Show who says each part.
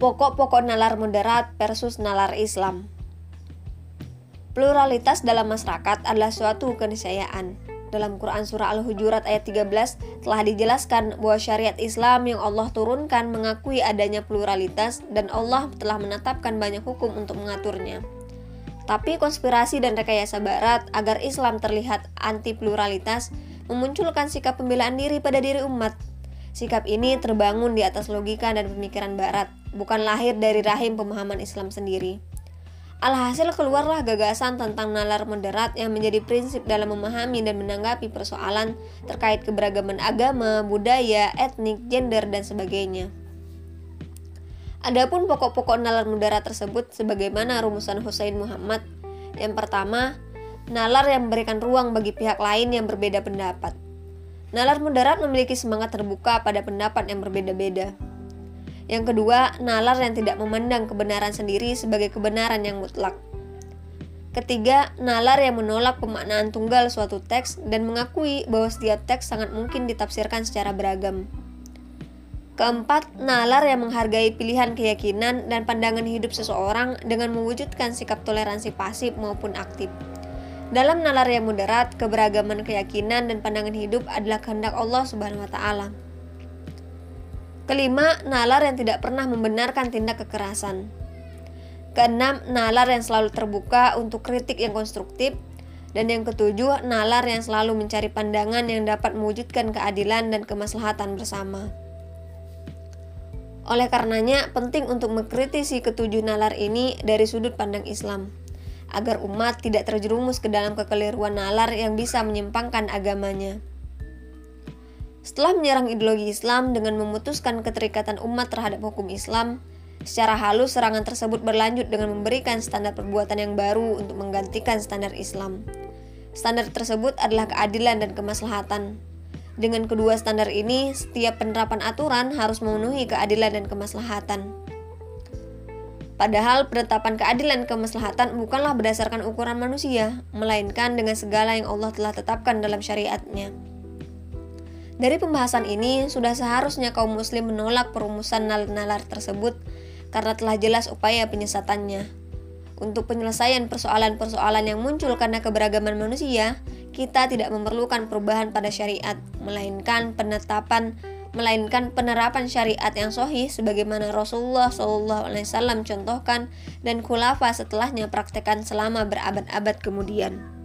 Speaker 1: Pokok-pokok nalar moderat versus nalar Islam. Pluralitas dalam masyarakat adalah suatu keniscayaan. Dalam Quran Surah Al-Hujurat ayat 13 telah dijelaskan bahwa syariat Islam yang Allah turunkan mengakui adanya pluralitas dan Allah telah menetapkan banyak hukum untuk mengaturnya. Tapi konspirasi dan rekayasa barat agar Islam terlihat anti pluralitas memunculkan sikap pembelaan diri pada diri umat. Sikap ini terbangun di atas logika dan pemikiran barat, bukan lahir dari rahim pemahaman Islam sendiri. Alhasil keluarlah gagasan tentang nalar moderat yang menjadi prinsip dalam memahami dan menanggapi persoalan terkait keberagaman agama, budaya, etnik, gender, dan sebagainya. Adapun pokok-pokok nalar moderat tersebut sebagaimana rumusan Hussein Muhammad. Yang pertama, nalar yang memberikan ruang bagi pihak lain yang berbeda pendapat. Nalar moderat memiliki semangat terbuka pada pendapat yang berbeda-beda. Yang kedua, nalar yang tidak memandang kebenaran sendiri sebagai kebenaran yang mutlak. Ketiga, nalar yang menolak pemaknaan tunggal suatu teks dan mengakui bahwa setiap teks sangat mungkin ditafsirkan secara beragam. Keempat, nalar yang menghargai pilihan keyakinan dan pandangan hidup seseorang dengan mewujudkan sikap toleransi pasif maupun aktif. Dalam nalar yang moderat, keberagaman keyakinan dan pandangan hidup adalah kehendak Allah Subhanahu wa taala. Kelima, nalar yang tidak pernah membenarkan tindak kekerasan. Keenam, nalar yang selalu terbuka untuk kritik yang konstruktif. Dan yang ketujuh, nalar yang selalu mencari pandangan yang dapat mewujudkan keadilan dan kemaslahatan bersama. Oleh karenanya, penting untuk mengkritisi ketujuh nalar ini dari sudut pandang Islam, agar umat tidak terjerumus ke dalam kekeliruan nalar yang bisa menyimpangkan agamanya. Setelah menyerang ideologi Islam dengan memutuskan keterikatan umat terhadap hukum Islam, secara halus serangan tersebut berlanjut dengan memberikan standar perbuatan yang baru untuk menggantikan standar Islam. Standar tersebut adalah keadilan dan kemaslahatan. Dengan kedua standar ini, setiap penerapan aturan harus memenuhi keadilan dan kemaslahatan. Padahal penetapan keadilan kemaslahatan bukanlah berdasarkan ukuran manusia, melainkan dengan segala yang Allah telah tetapkan dalam syariatnya. Dari pembahasan ini, sudah seharusnya kaum muslim menolak perumusan nalar-nalar tersebut karena telah jelas upaya penyesatannya. Untuk penyelesaian persoalan-persoalan yang muncul karena keberagaman manusia, kita tidak memerlukan perubahan pada syariat, melainkan penetapan melainkan penerapan syariat yang sohih sebagaimana Rasulullah SAW contohkan dan khulafa setelahnya praktekkan selama berabad-abad kemudian.